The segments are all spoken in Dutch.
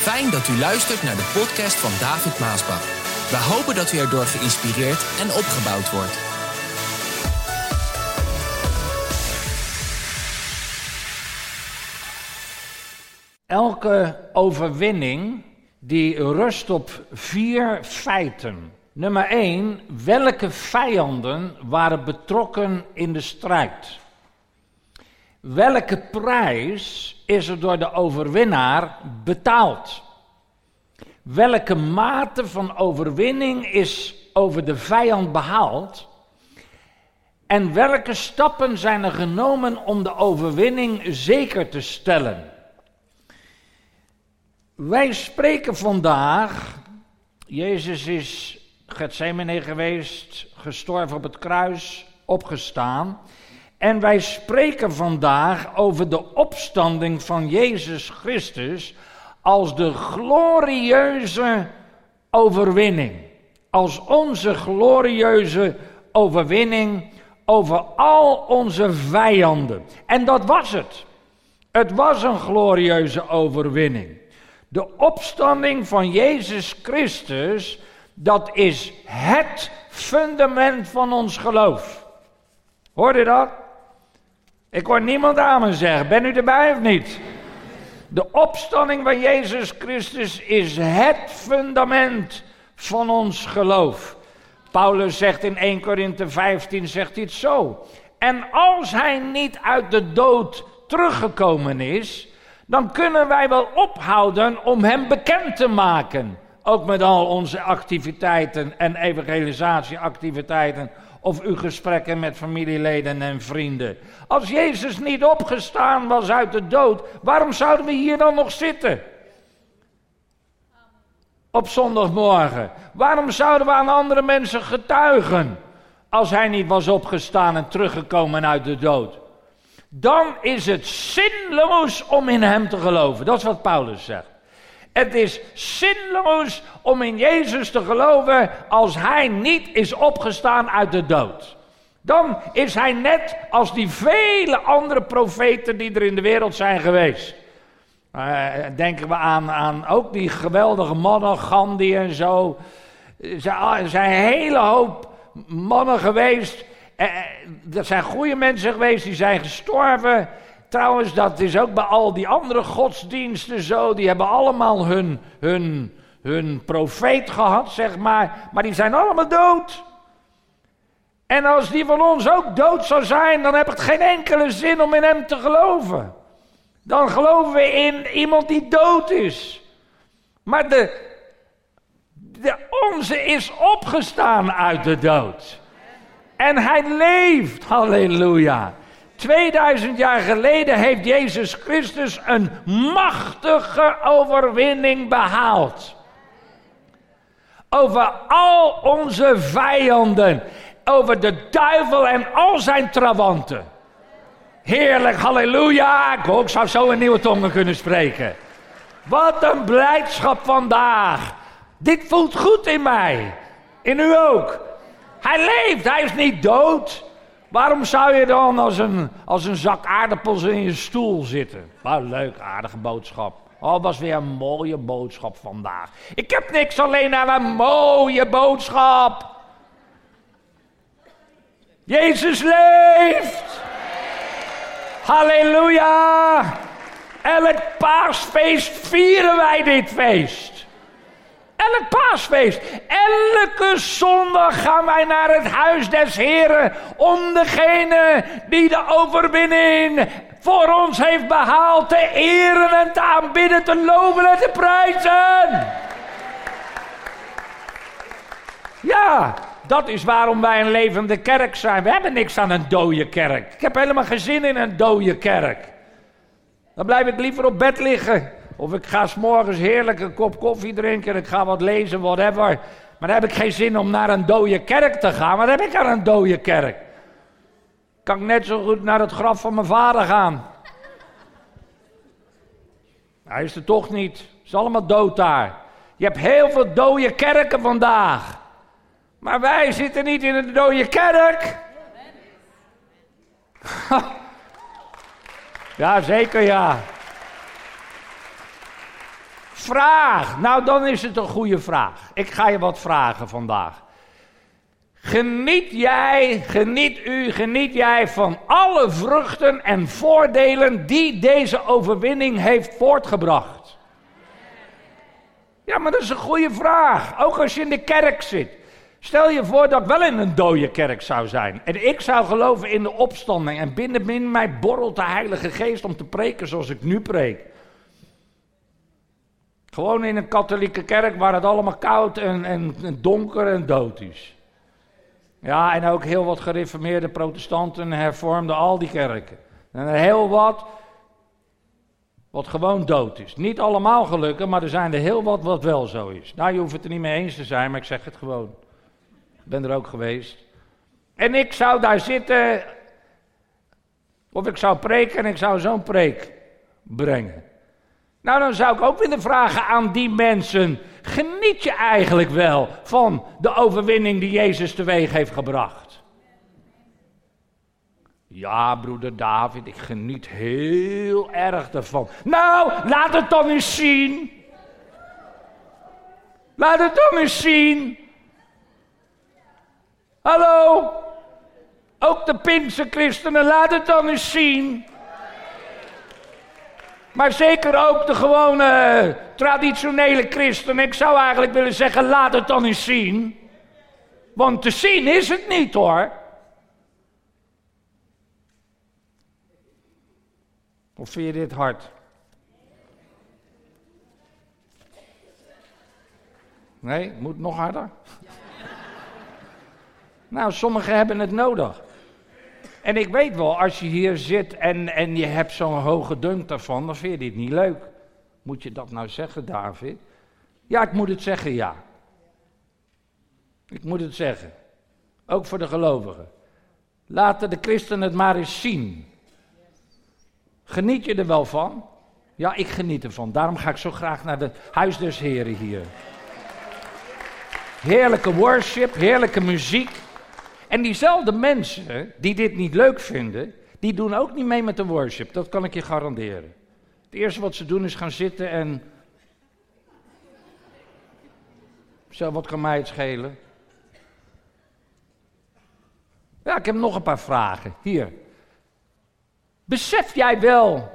Fijn dat u luistert naar de podcast van David Maasbach. We hopen dat u erdoor geïnspireerd en opgebouwd wordt. Elke overwinning die rust op vier feiten. Nummer 1. Welke vijanden waren betrokken in de strijd? Welke prijs is er door de overwinnaar betaald? Welke mate van overwinning is over de vijand behaald? En welke stappen zijn er genomen om de overwinning zeker te stellen? Wij spreken vandaag, Jezus is Gethsemane geweest, gestorven op het kruis, opgestaan. En wij spreken vandaag over de opstanding van Jezus Christus als de glorieuze overwinning. Als onze glorieuze overwinning over al onze vijanden. En dat was het. Het was een glorieuze overwinning. De opstanding van Jezus Christus, dat is het fundament van ons geloof. Hoor je dat? Ik hoor niemand amen zeggen. Ben u erbij of niet? De opstanding van Jezus Christus is het fundament van ons geloof. Paulus zegt in 1 Korinthe 15, zegt hij het zo. En als hij niet uit de dood teruggekomen is, dan kunnen wij wel ophouden om hem bekend te maken. Ook met al onze activiteiten en evangelisatieactiviteiten of uw gesprekken met familieleden en vrienden. Als Jezus niet opgestaan was uit de dood, waarom zouden we hier dan nog zitten? Op zondagmorgen. Waarom zouden we aan andere mensen getuigen als hij niet was opgestaan en teruggekomen uit de dood? Dan is het zinloos om in hem te geloven. Dat is wat Paulus zegt. Het is zinloos om in Jezus te geloven als hij niet is opgestaan uit de dood. Dan is hij net als die vele andere profeten die er in de wereld zijn geweest. Uh, denken we aan, aan ook die geweldige mannen, Gandhi en zo. Er zijn een hele hoop mannen geweest. Uh, dat zijn goede mensen geweest, die zijn gestorven. Trouwens, dat is ook bij al die andere godsdiensten zo. Die hebben allemaal hun, hun, hun profeet gehad, zeg maar. Maar die zijn allemaal dood. En als die van ons ook dood zou zijn, dan heb het geen enkele zin om in hem te geloven. Dan geloven we in iemand die dood is. Maar de, de onze is opgestaan uit de dood. En hij leeft, halleluja. 2000 jaar geleden heeft Jezus Christus een machtige overwinning behaald. Over al onze vijanden. Over de duivel en al zijn trawanten. Heerlijk, halleluja. Ik ook zou zo een nieuwe tongen kunnen spreken. Wat een blijdschap vandaag. Dit voelt goed in mij. In u ook. Hij leeft, hij is niet dood. Waarom zou je dan als een, als een zak aardappels in je stoel zitten? Wat leuk, aardige boodschap. Oh, was weer een mooie boodschap vandaag. Ik heb niks alleen aan een mooie boodschap. Jezus leeft. Halleluja. Elk paasfeest vieren wij dit feest. Elk paasfeest. Elke zondag gaan wij naar het huis des Heren. Om degene die de overwinning voor ons heeft behaald te eren en te aanbidden, te loven en te prijzen. Ja, dat is waarom wij een levende kerk zijn. We hebben niks aan een dode kerk. Ik heb helemaal geen zin in een dode kerk. Dan blijf ik liever op bed liggen. Of ik ga s'morgens heerlijk een kop koffie drinken. Ik ga wat lezen, whatever. Maar dan heb ik geen zin om naar een dode kerk te gaan. Wat heb ik aan een dode kerk? Kan ik net zo goed naar het graf van mijn vader gaan. Hij is er toch niet. Het is allemaal dood daar. Je hebt heel veel dode kerken vandaag. Maar wij zitten niet in een dode kerk. ja, zeker ja. Vraag. Nou, dan is het een goede vraag. Ik ga je wat vragen vandaag. Geniet jij, geniet u, geniet jij van alle vruchten en voordelen die deze overwinning heeft voortgebracht? Ja, maar dat is een goede vraag. Ook als je in de kerk zit. Stel je voor dat ik wel in een dode kerk zou zijn. En ik zou geloven in de opstanding. En binnen mij borrelt de Heilige Geest om te preken zoals ik nu preek. Gewoon in een katholieke kerk waar het allemaal koud en, en, donker en dood is. Ja, en ook heel wat gereformeerde protestanten hervormden al die kerken. En heel wat wat gewoon dood is. Niet allemaal gelukkig, maar er zijn er heel wat wat wel zo is. Nou, je hoeft het er niet mee eens te zijn, maar ik zeg het gewoon. Ik ben er ook geweest. En ik zou daar zitten, of ik zou preken en ik zou zo'n preek brengen. Nou, dan zou ik ook willen vragen aan die mensen: geniet je eigenlijk wel van de overwinning die Jezus teweeg heeft gebracht? Ja, broeder David, ik geniet heel erg ervan. Nou, laat het dan eens zien. Laat het dan eens zien. Hallo? Ook de Pinkse christenen, laat het dan eens zien. Maar zeker ook de gewone traditionele christenen. Ik zou eigenlijk willen zeggen, laat het dan eens zien. Want te zien is het niet hoor. Of vind je dit hard? Nee, moet nog harder? nou, sommigen hebben het nodig. En ik weet wel, als je hier zit en, en je hebt zo'n hoge dunk daarvan, dan vind je dit niet leuk. Moet je dat nou zeggen, David? Ja, ik moet het zeggen, ja. Ik moet het zeggen. Ook voor de gelovigen. Laten de christenen het maar eens zien. Geniet je er wel van? Ja, ik geniet ervan. Daarom ga ik zo graag naar de huis des heren hier. Heerlijke worship, heerlijke muziek. En diezelfde mensen die dit niet leuk vinden, die doen ook niet mee met de worship. Dat kan ik je garanderen. Het eerste wat ze doen is gaan zitten en. Zo, wat kan mij het schelen? Ja, ik heb nog een paar vragen. Hier. Besef jij wel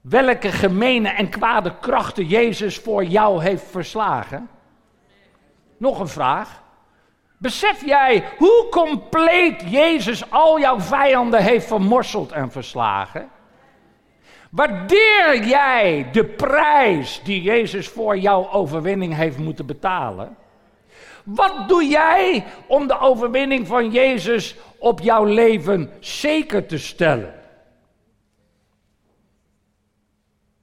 welke gemene en kwade krachten Jezus voor jou heeft verslagen? Nog een vraag. Besef jij hoe compleet Jezus al jouw vijanden heeft vermorseld en verslagen? Waardeer jij de prijs die Jezus voor jouw overwinning heeft moeten betalen? Wat doe jij om de overwinning van Jezus op jouw leven zeker te stellen?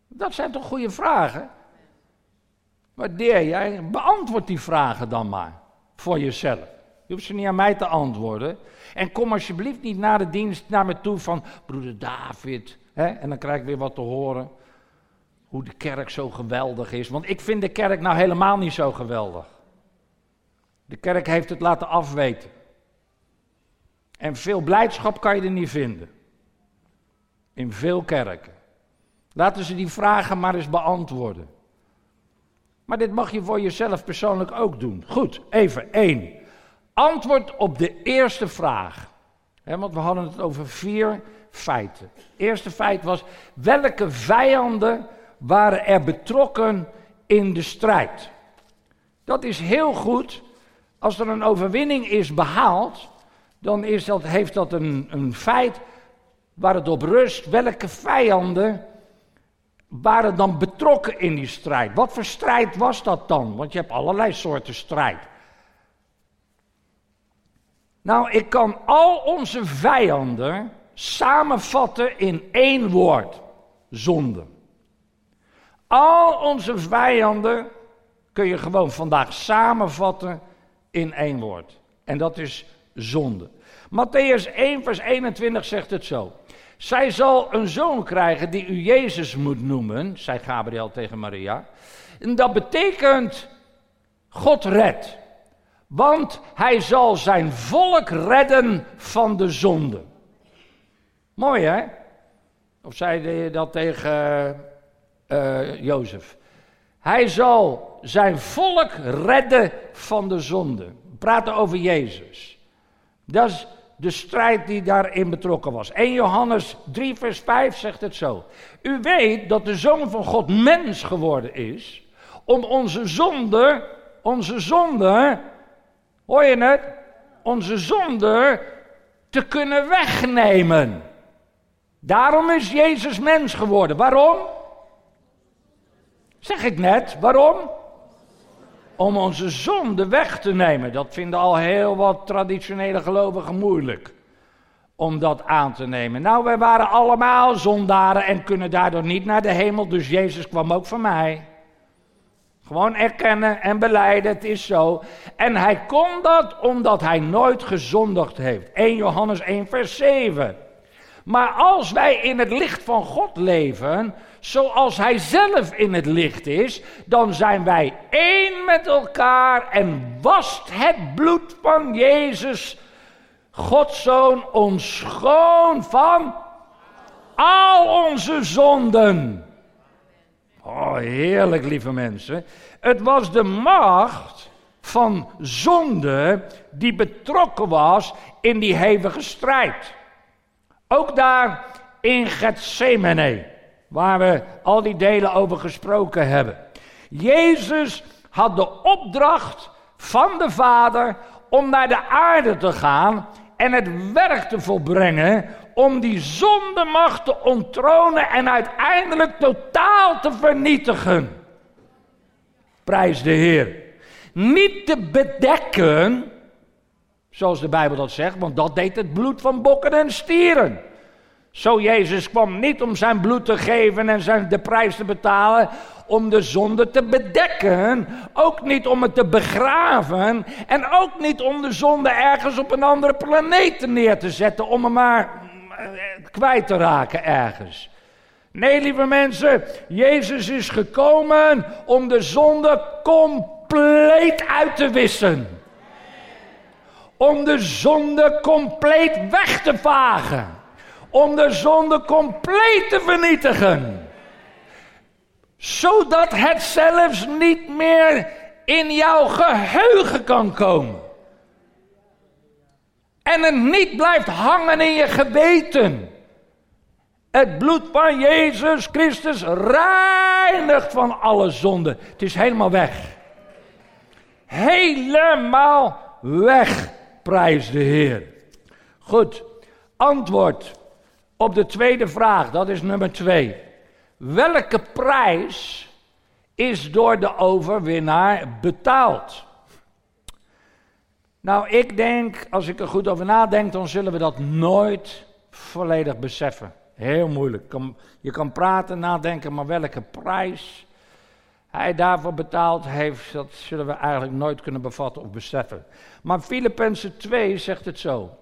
Dat zijn toch goede vragen? Waardeer jij? Beantwoord die vragen dan maar voor jezelf. Je hoeft ze niet aan mij te antwoorden. En kom alsjeblieft niet na de dienst naar me toe van broeder David. Hè? En dan krijg ik weer wat te horen. Hoe de kerk zo geweldig is. Want ik vind de kerk nou helemaal niet zo geweldig. De kerk heeft het laten afweten. En veel blijdschap kan je er niet vinden. In veel kerken. Laten ze die vragen maar eens beantwoorden. Maar dit mag je voor jezelf persoonlijk ook doen. Goed, even één. Antwoord op de eerste vraag. want we hadden het over vier feiten. Eerste feit was: welke vijanden waren er betrokken in de strijd? Dat is heel goed. Als er een overwinning is behaald, dan heeft dat een, een feit waar het op rust. Welke vijanden waren dan betrokken in die strijd. Wat voor strijd was dat dan? Want je hebt allerlei soorten strijd. Nou, ik kan al onze vijanden samenvatten in één woord: zonde. Al onze vijanden kun je gewoon vandaag samenvatten in één woord. En dat is zonde. Matthäus 1, vers 21 zegt het zo. Zij zal een zoon krijgen die u Jezus moet noemen, zei Gabriel tegen Maria. En dat betekent God redt. Want hij zal zijn volk redden van de zonde. Mooi hè? Of zei je dat tegen uh, Jozef? Hij zal zijn volk redden van de zonde. We praten over Jezus. Dat is de strijd die daarin betrokken was. 1 Johannes 3, vers 5 zegt het zo. U weet dat de Zoon van God mens geworden is om onze zonde, onze zonde, hoor je het? Onze zonde te kunnen wegnemen. Daarom is Jezus mens geworden. Waarom? Zeg ik net, waarom? Om onze zonde weg te nemen. Dat vinden al heel wat traditionele gelovigen moeilijk. Om dat aan te nemen. Nou, wij waren allemaal zondaren en kunnen daardoor niet naar de hemel. Dus Jezus kwam ook van mij. Gewoon erkennen en beleiden, het is zo. En hij kon dat omdat hij nooit gezondigd heeft. 1 Johannes 1, vers 7. Maar als wij in het licht van God leven, zoals Hij zelf in het licht is, dan zijn wij één met elkaar en wast het bloed van Jezus, Gods Zoon, ons schoon van al onze zonden. Oh, heerlijk, lieve mensen. Het was de macht van zonde die betrokken was in die hevige strijd. Ook daar in Gethsemane, waar we al die delen over gesproken hebben. Jezus had de opdracht van de Vader om naar de aarde te gaan en het werk te volbrengen om die zondemacht te onttronen en uiteindelijk totaal te vernietigen. Prijs de Heer. Niet te bedekken, zoals de Bijbel dat zegt, want dat deed het bloed van bokken en stieren. Zo Jezus kwam niet om zijn bloed te geven en zijn, de prijs te betalen, om de zonde te bedekken, ook niet om het te begraven en ook niet om de zonde ergens op een andere planeet neer te zetten, om hem maar eh, kwijt te raken ergens. Nee, lieve mensen, Jezus is gekomen om de zonde compleet uit te wissen om de zonde compleet weg te vagen. Om de zonde compleet te vernietigen. Zodat het zelfs niet meer in jouw geheugen kan komen. En het niet blijft hangen in je geweten. Het bloed van Jezus Christus reinigt van alle zonde. Het is helemaal weg. Helemaal weg. Prijs de Heer. Goed, antwoord op de tweede vraag, dat is nummer twee. Welke prijs is door de overwinnaar betaald? Nou, ik denk, als ik er goed over nadenk, dan zullen we dat nooit volledig beseffen. Heel moeilijk. Je kan praten, nadenken, maar welke prijs hij daarvoor betaald heeft, dat zullen we eigenlijk nooit kunnen bevatten of beseffen. Maar Filippenzen 2 zegt het zo.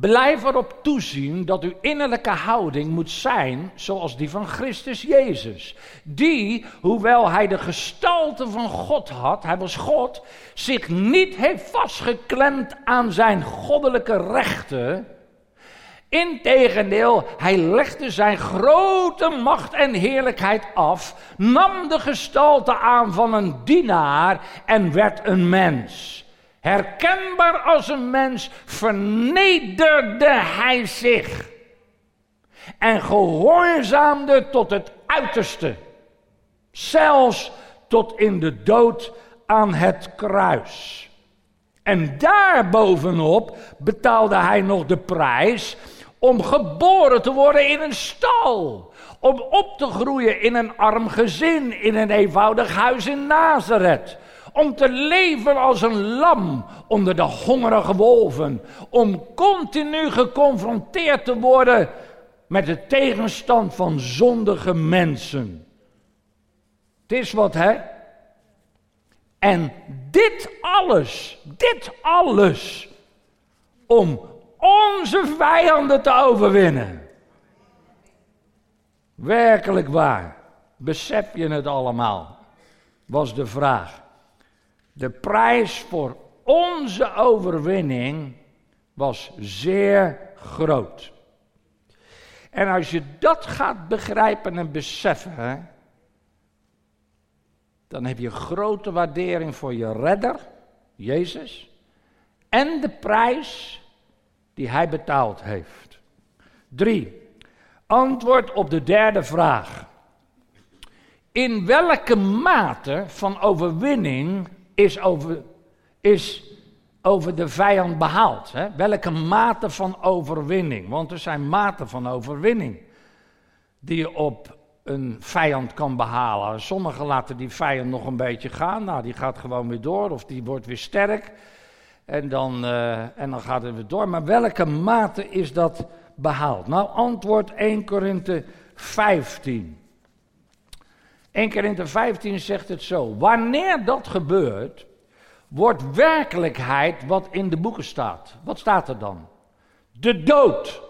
Blijf erop toezien dat uw innerlijke houding moet zijn zoals die van Christus Jezus. Die, hoewel hij de gestalte van God had, hij was God, zich niet heeft vastgeklemd aan zijn goddelijke rechten, Integendeel, hij legde zijn grote macht en heerlijkheid af, nam de gestalte aan van een dienaar en werd een mens. Herkenbaar als een mens vernederde hij zich en gehoorzaamde tot het uiterste, zelfs tot in de dood aan het kruis. En daarbovenop betaalde hij nog de prijs om geboren te worden in een stal. Om op te groeien in een arm gezin, in een eenvoudig huis in Nazareth. Om te leven als een lam onder de hongerige wolven. Om continu geconfronteerd te worden met de tegenstand van zondige mensen. Het is wat, hè? En dit alles, dit alles, om onze vijanden te overwinnen. Werkelijk waar. Besef je het allemaal? Was de vraag. De prijs voor onze overwinning was zeer groot. En als je dat gaat begrijpen en beseffen, dan heb je grote waardering voor je redder, Jezus, en de prijs die hij betaald heeft. Drie, antwoord op de derde vraag. In welke mate van overwinning is over, is over de vijand behaald? Hè? Welke mate van overwinning? Want er zijn maten van overwinning die je op een vijand kan behalen. Sommigen laten die vijand nog een beetje gaan. Nou, die gaat gewoon weer door of die wordt weer sterk. En dan, uh, en dan gaat het weer door. Maar welke mate is dat behaald? Nou, antwoord 1 Korinthe 15. 1 Korinthe 15 zegt het zo. Wanneer dat gebeurt, wordt werkelijkheid wat in de boeken staat. Wat staat er dan? De dood.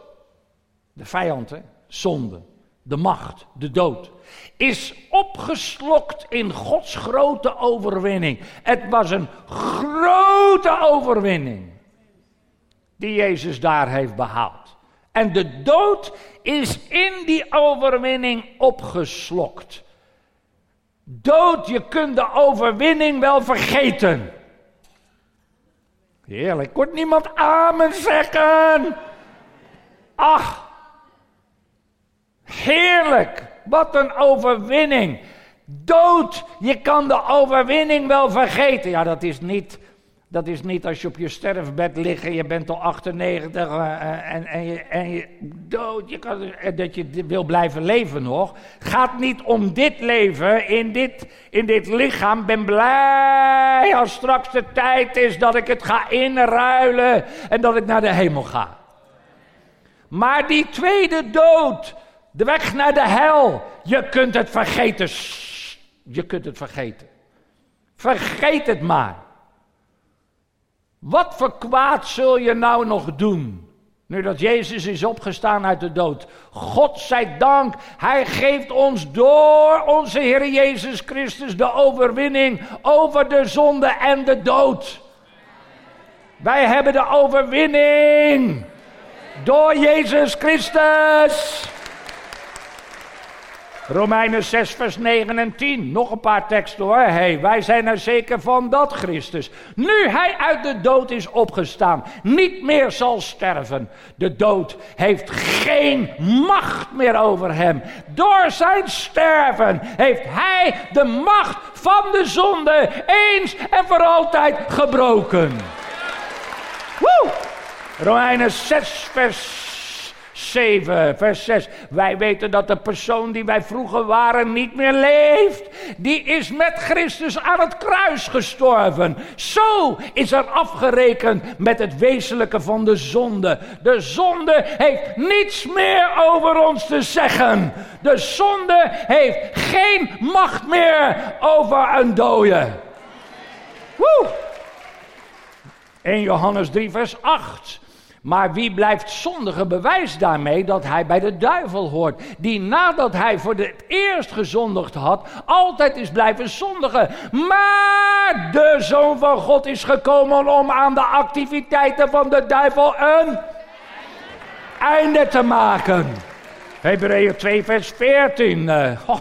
De vijand, hè? Zonde de macht, de dood, is opgeslokt in Gods grote overwinning. Het was een grote overwinning die Jezus daar heeft behaald. En de dood is in die overwinning opgeslokt. Dood, je kunt de overwinning wel vergeten. Heerlijk, kon niemand amen zeggen? Ach, Heerlijk, wat een overwinning. Dood, je kan de overwinning wel vergeten. Ja, dat is niet, dat is niet als je op je sterfbed ligt en je bent al 98 uh, eh, en, en, je, en je dood, je kan, uh, dat je wil blijven leven nog. Gaat niet om dit leven in dit, in dit lichaam. Ben blij als straks de tijd is dat ik het ga inruilen en dat ik naar de hemel ga. Maar die tweede dood, de weg naar de hel. Je kunt het vergeten. Je kunt het vergeten. Vergeet het maar. Wat voor kwaad zul je nou nog doen? Nu dat Jezus is opgestaan uit de dood. God zij dank, Hij geeft ons door onze Heer Jezus Christus de overwinning over de zonde en de dood. Wij hebben de overwinning door Jezus Christus. Romeinen 6, vers 9 en 10. Nog een paar teksten hoor. Hey, wij zijn er zeker van dat Christus, nu hij uit de dood is opgestaan, niet meer zal sterven. De dood heeft geen macht meer over hem. Door zijn sterven heeft hij de macht van de zonde eens en voor altijd gebroken. Woe! Romeinen 6, vers 7, vers 6. Wij weten dat de persoon die wij vroeger waren niet meer leeft. Die is met Christus aan het kruis gestorven. Zo is er afgerekend met het wezenlijke van de zonde. De zonde heeft niets meer over ons te zeggen. De zonde heeft geen macht meer over een dode. Woe! 1 Johannes 3, vers 8. Maar wie blijft zondigen bewijst daarmee dat hij bij de duivel hoort. Die nadat hij voor het eerst gezondigd had, altijd is blijven zondigen. Maar de Zoon van God is gekomen om aan de activiteiten van de duivel een einde te maken. Hebreeën 2, vers 14. Uh, oh,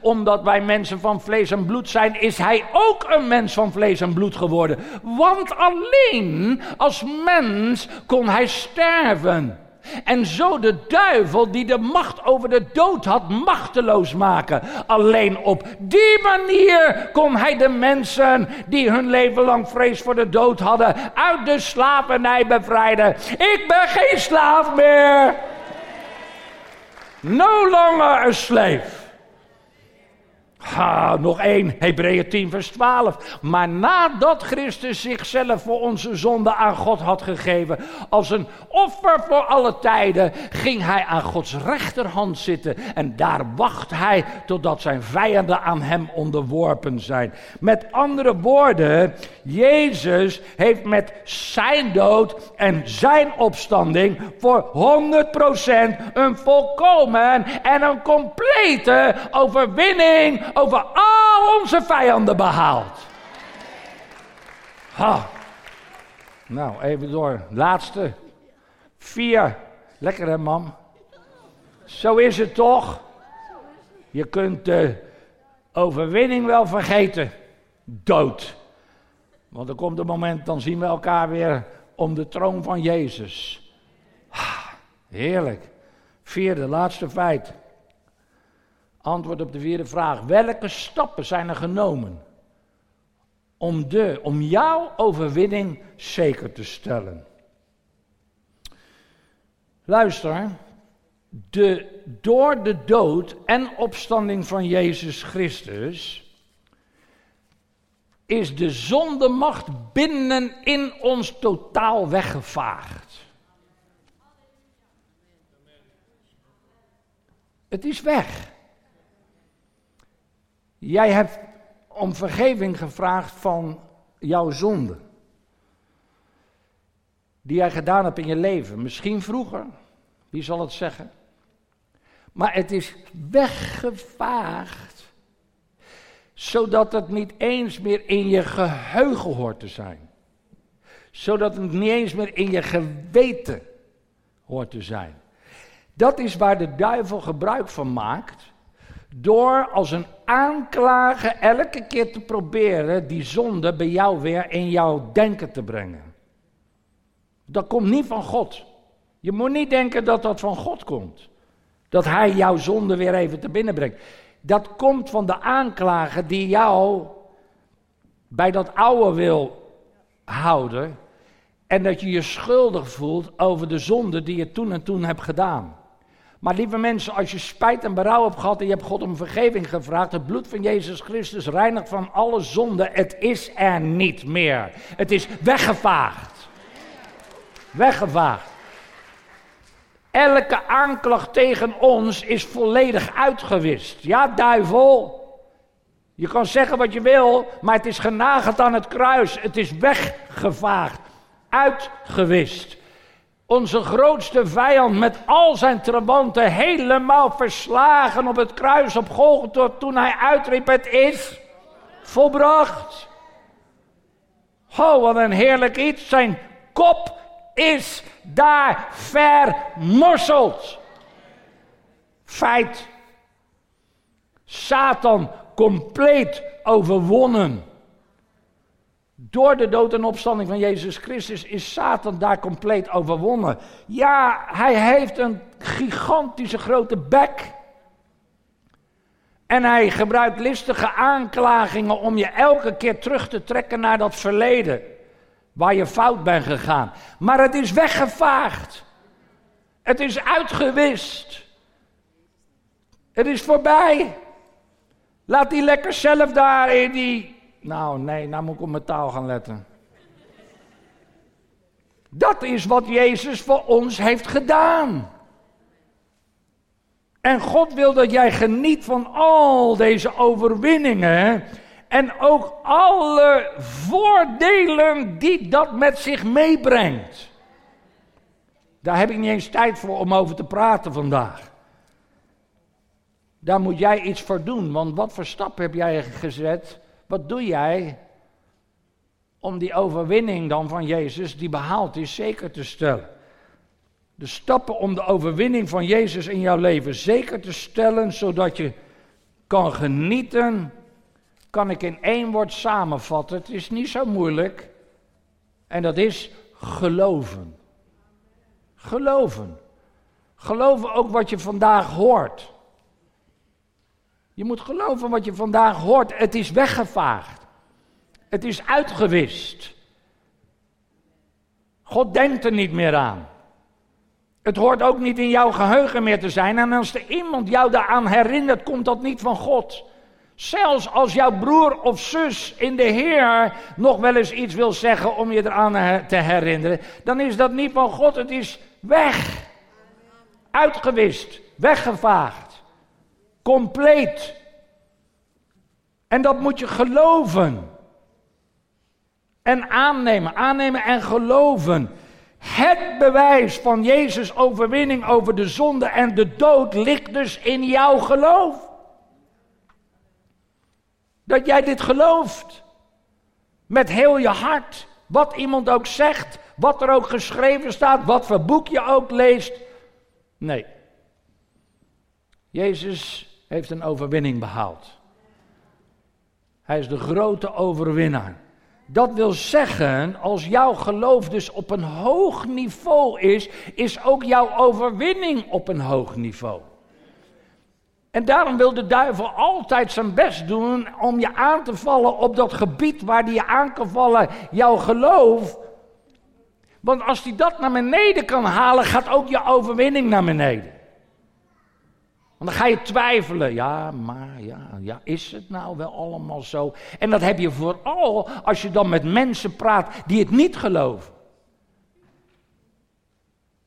omdat wij mensen van vlees en bloed zijn, is hij ook een mens van vlees en bloed geworden. Want alleen als mens kon hij sterven. En zo de duivel die de macht over de dood had machteloos maken. Alleen op die manier kon hij de mensen die hun leven lang vrees voor de dood hadden uit de slavernij bevrijden. Ik ben geen slaaf meer. No longer a slave. Nog één, Hebreeën 10, vers 12. Maar nadat Christus zichzelf voor onze zonde aan God had gegeven, als een offer voor alle tijden, ging hij aan Gods rechterhand zitten. En daar wacht hij totdat zijn vijanden aan hem onderworpen zijn. Met andere woorden, Jezus heeft met zijn dood en zijn opstanding voor 100% een volkomen en een complete overwinning over al onze vijanden behaald. Ha. Nou, even door. Laatste. Vier. Lekker hè, mam? Zo is het toch? Je kunt de overwinning wel vergeten. Dood. Want er komt een moment, dan zien we elkaar weer om de troon van Jezus. Heerlijk. Vierde, laatste feit. Antwoord op de vierde vraag. Welke stappen zijn er genomen om, de, om jouw overwinning zeker te stellen? Luister, de, door de dood en opstanding van Jezus Christus is de zondemacht binnen in ons totaal weggevaagd. Het is weg. Jij hebt om vergeving gevraagd van jouw zonde. Die jij gedaan hebt in je leven. Misschien vroeger, wie zal het zeggen? Maar het is weggevaagd. Zodat het niet eens meer in je geheugen hoort te zijn. Zodat het niet eens meer in je geweten hoort te zijn. Dat is waar de duivel gebruik van maakt. Door als een aanklager elke keer te proberen die zonde bij jou weer in jouw denken te brengen. Dat komt niet van God. Je moet niet denken dat dat van God komt. Dat hij jouw zonde weer even te binnen brengt. Dat komt van de aanklager die jou bij dat oude wil houden. En dat je je schuldig voelt over de zonde die je toen en toen hebt gedaan. Maar lieve mensen, als je spijt en berouw hebt gehad en je hebt God om vergeving gevraagd, het bloed van Jezus Christus reinigt van alle zonde, het is er niet meer. Het is weggevaagd. Weggevaagd. Elke aanklacht tegen ons is volledig uitgewist. Ja, duivel. Je kan zeggen wat je wil, maar het is genageld aan het kruis. Het is weggevaagd, uitgewist. Onze grootste vijand met al zijn trabanten helemaal verslagen op het kruis op Golgotha toen hij uitriep, het is volbracht. Oh, wat een heerlijk iets. Zijn kop is daar vermorseld. Feit. Satan compleet overwonnen. Door de dood en opstanding van Jezus Christus is Satan daar compleet overwonnen. Ja, hij heeft een gigantische grote bek. En hij gebruikt listige aanklagingen om je elke keer terug te trekken naar dat verleden. Waar je fout bent gegaan. Maar het is weggevaagd. Het is uitgewist. Het is voorbij. Laat die lekker zelf daar in die nou, nee, nou moet ik op mijn taal gaan letten. Dat is wat Jezus voor ons heeft gedaan. En God wil dat jij geniet van al deze overwinningen. En ook alle voordelen die dat met zich meebrengt. Daar heb ik niet eens tijd voor om over te praten vandaag. Daar moet jij iets voor doen, want wat voor stap heb jij gezet wat doe jij om die overwinning dan van Jezus, die behaald is, zeker te stellen? De stappen om de overwinning van Jezus in jouw leven zeker te stellen, zodat je kan genieten, kan ik in één woord samenvatten. Het is niet zo moeilijk. En dat is geloven. Geloven. Geloven ook wat je vandaag hoort. Je moet geloven wat je vandaag hoort. Het is weggevaagd. Het is uitgewist. God denkt er niet meer aan. Het hoort ook niet in jouw geheugen meer te zijn. En als er iemand jou daaraan herinnert, komt dat niet van God. Zelfs als jouw broer of zus in de Heer nog wel eens iets wil zeggen om je eraan te herinneren, dan is dat niet van God. Het is weg. Uitgewist. Weggevaagd. Compleet. En dat moet je geloven. En aannemen, aannemen en geloven. Het bewijs van Jezus' overwinning over de zonde en de dood ligt dus in jouw geloof. Dat jij dit gelooft. Met heel je hart. Wat iemand ook zegt, wat er ook geschreven staat, wat voor boek je ook leest. Nee. Jezus heeft een overwinning behaald. Hij is de grote overwinnaar. Dat wil zeggen, als jouw geloof dus op een hoog niveau is, is ook jouw overwinning op een hoog niveau. En daarom wil de duivel altijd zijn best doen om je aan te vallen op dat gebied waar hij je aan kan vallen, jouw geloof. Want als hij dat naar beneden kan halen, gaat ook je overwinning naar beneden. Want dan ga je twijfelen. Ja, maar ja, ja, is het nou wel allemaal zo? En dat heb je vooral als je dan met mensen praat die het niet geloven.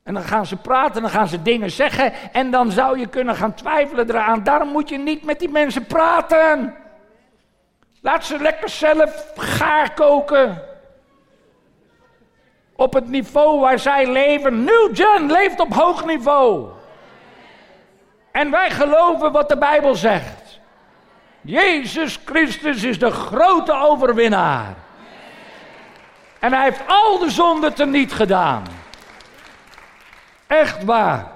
En dan gaan ze praten, dan gaan ze dingen zeggen en dan zou je kunnen gaan twijfelen eraan. Daarom moet je niet met die mensen praten. Laat ze lekker zelf gaar koken. Op het niveau waar zij leven. New Gen leeft op hoog niveau. En wij geloven wat de Bijbel zegt. Jezus Christus is de grote overwinnaar. En hij heeft al de zonden teniet gedaan. Echt waar.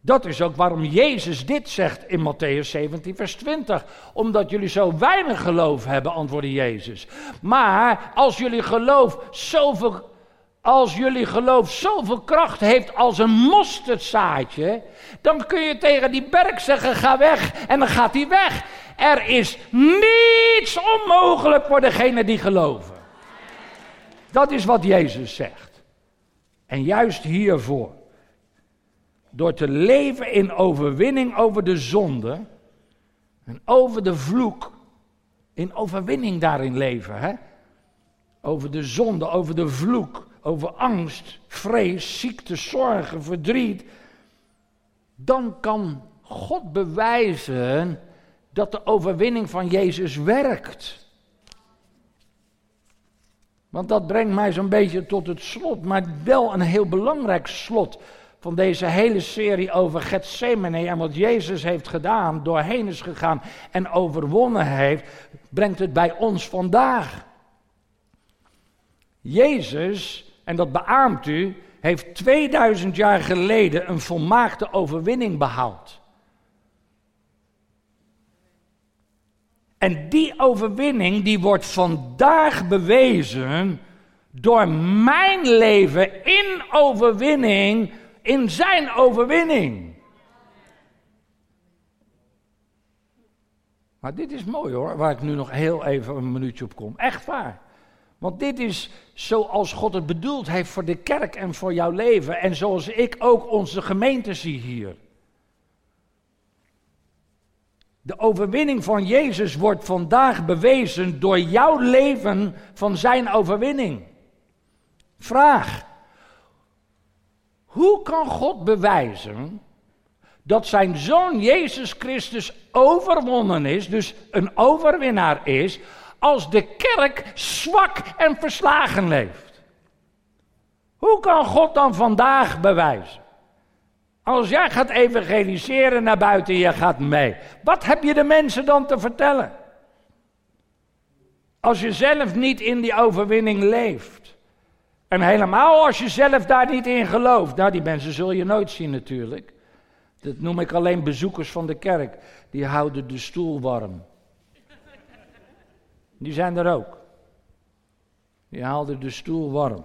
Dat is ook waarom Jezus dit zegt in Matthäus 17, vers 20. Omdat jullie zo weinig geloof hebben, antwoordde Jezus. Maar als jullie geloof zoveel als jullie geloof zoveel kracht heeft als een mosterdzaadje, dan kun je tegen die berg zeggen: ga weg. En dan gaat hij weg. Er is niets onmogelijk voor degenen die geloven. Dat is wat Jezus zegt. En juist hiervoor, door te leven in overwinning over de zonde en over de vloek, in overwinning daarin leven, hè? over de zonde, over de vloek over angst, vrees, ziekte, zorgen, verdriet, dan kan God bewijzen dat de overwinning van Jezus werkt. Want dat brengt mij zo'n beetje tot het slot, maar wel een heel belangrijk slot van deze hele serie over Gethsemane en wat Jezus heeft gedaan, doorheen is gegaan en overwonnen heeft, brengt het bij ons vandaag. Jezus en dat beaamt u, heeft 2000 jaar geleden een volmaakte overwinning behaald. En die overwinning die wordt vandaag bewezen door mijn leven in overwinning, in zijn overwinning. Maar dit is mooi hoor, waar ik nu nog heel even een minuutje op kom. Echt waar. Want dit is zoals God het bedoeld heeft voor de kerk en voor jouw leven. En zoals ik ook onze gemeente zie hier. De overwinning van Jezus wordt vandaag bewezen door jouw leven van zijn overwinning. Vraag. Hoe kan God bewijzen dat zijn zoon Jezus Christus overwonnen is, dus een overwinnaar is, als de kerk zwak en verslagen leeft? Hoe kan God dan vandaag bewijzen? Als jij gaat evangeliseren naar buiten, je gaat mee. Wat heb je de mensen dan te vertellen? Als je zelf niet in die overwinning leeft. En helemaal als je zelf daar niet in gelooft. Nou, die mensen zul je nooit zien natuurlijk. Dat noem ik alleen bezoekers van de kerk. Die houden de stoel warm. Die zijn er ook. Die haalden de stoel warm.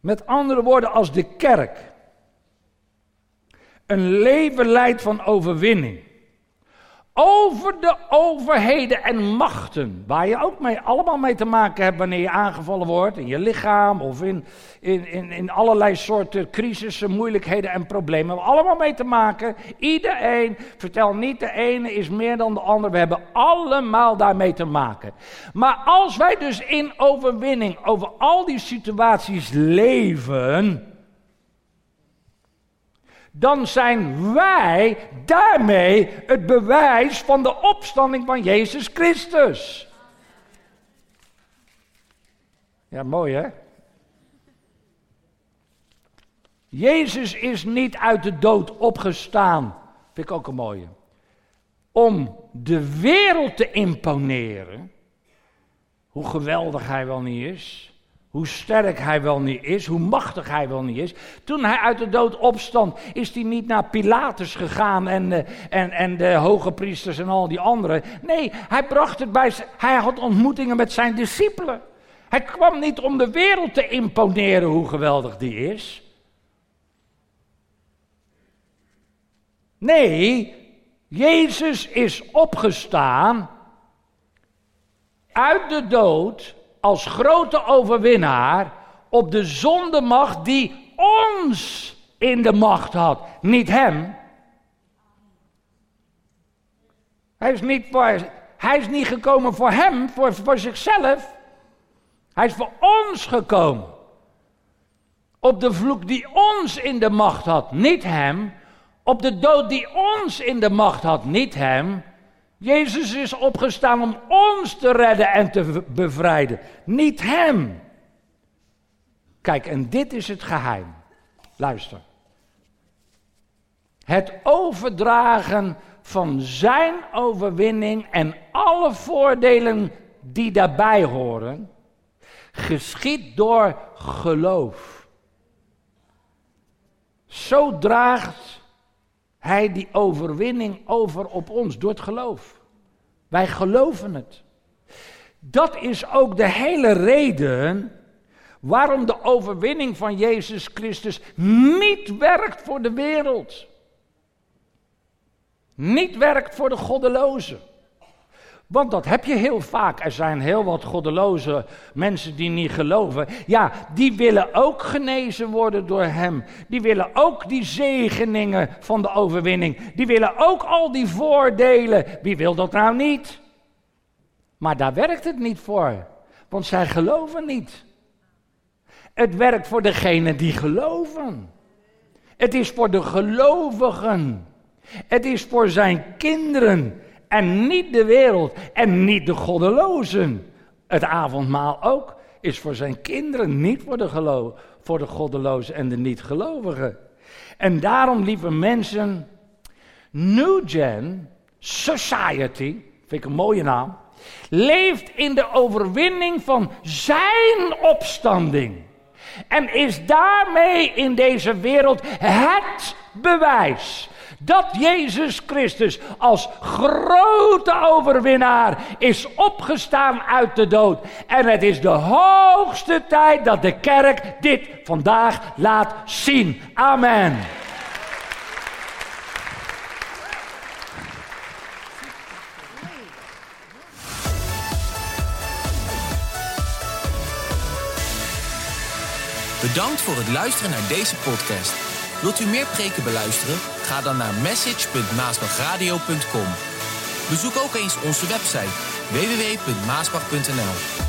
Met andere woorden, als de kerk een leven leidt van overwinning over de overheden en machten, waar je ook mee, allemaal mee te maken hebt wanneer je aangevallen wordt, in je lichaam of in, in, in, in allerlei soorten crisissen, moeilijkheden en problemen. We hebben allemaal mee te maken. Iedereen, vertel niet de ene is meer dan de ander, we hebben allemaal daarmee te maken. Maar als wij dus in overwinning over al die situaties leven, dan zijn wij daarmee het bewijs van de opstanding van Jezus Christus. Ja, mooi hè? Jezus is niet uit de dood opgestaan. Vind ik ook een mooie. Om de wereld te imponeren. Hoe geweldig hij wel niet is. Hoe sterk hij wel niet is, hoe machtig hij wel niet is. Toen hij uit de dood opstond, is hij niet naar Pilatus gegaan en, eh, en, en de hoge priesters en al die anderen. Nee, hij bracht het bij, hij had ontmoetingen met zijn discipelen. Hij kwam niet om de wereld te imponeren hoe geweldig die is. Nee, Jezus is opgestaan uit de dood als grote overwinnaar op de zondemacht die ons in de macht had, niet hem. Hij is niet, voor, hij is niet gekomen voor hem, voor, voor zichzelf. Hij is voor ons gekomen. Op de vloek die ons in de macht had, niet hem. Op de dood die ons in de macht had, niet hem. Jezus is opgestaan om ons te redden en te bevrijden, niet hem. Kijk, en dit is het geheim. Luister. Het overdragen van zijn overwinning en alle voordelen die daarbij horen, geschiet door geloof. Zo draagt hij die overwinning over op ons door het geloof. Wij geloven het. Dat is ook de hele reden waarom de overwinning van Jezus Christus niet werkt voor de wereld. Niet werkt voor de goddelozen. Want dat heb je heel vaak. Er zijn heel wat goddeloze mensen die niet geloven. Ja, die willen ook genezen worden door Hem. Die willen ook die zegeningen van de overwinning. Die willen ook al die voordelen. Wie wil dat nou niet? Maar daar werkt het niet voor. Want zij geloven niet. Het werkt voor degenen die geloven. Het is voor de gelovigen. Het is voor zijn kinderen. En niet de wereld en niet de goddelozen. Het avondmaal ook is voor zijn kinderen, niet voor de, geloof, voor de goddelozen en de niet-gelovigen. En daarom, lieve mensen, New Gen Society, vind ik een mooie naam, leeft in de overwinning van zijn opstanding. En is daarmee in deze wereld het bewijs dat Jezus Christus als grote overwinnaar is opgestaan uit de dood. En het is de hoogste tijd dat de kerk dit vandaag laat zien. Amen. Bedankt voor het luisteren naar deze podcast. Wilt u meer preken beluisteren? Ga dan naar message.maasbachradio.com. Bezoek ook eens onze website www.maasbach.nl.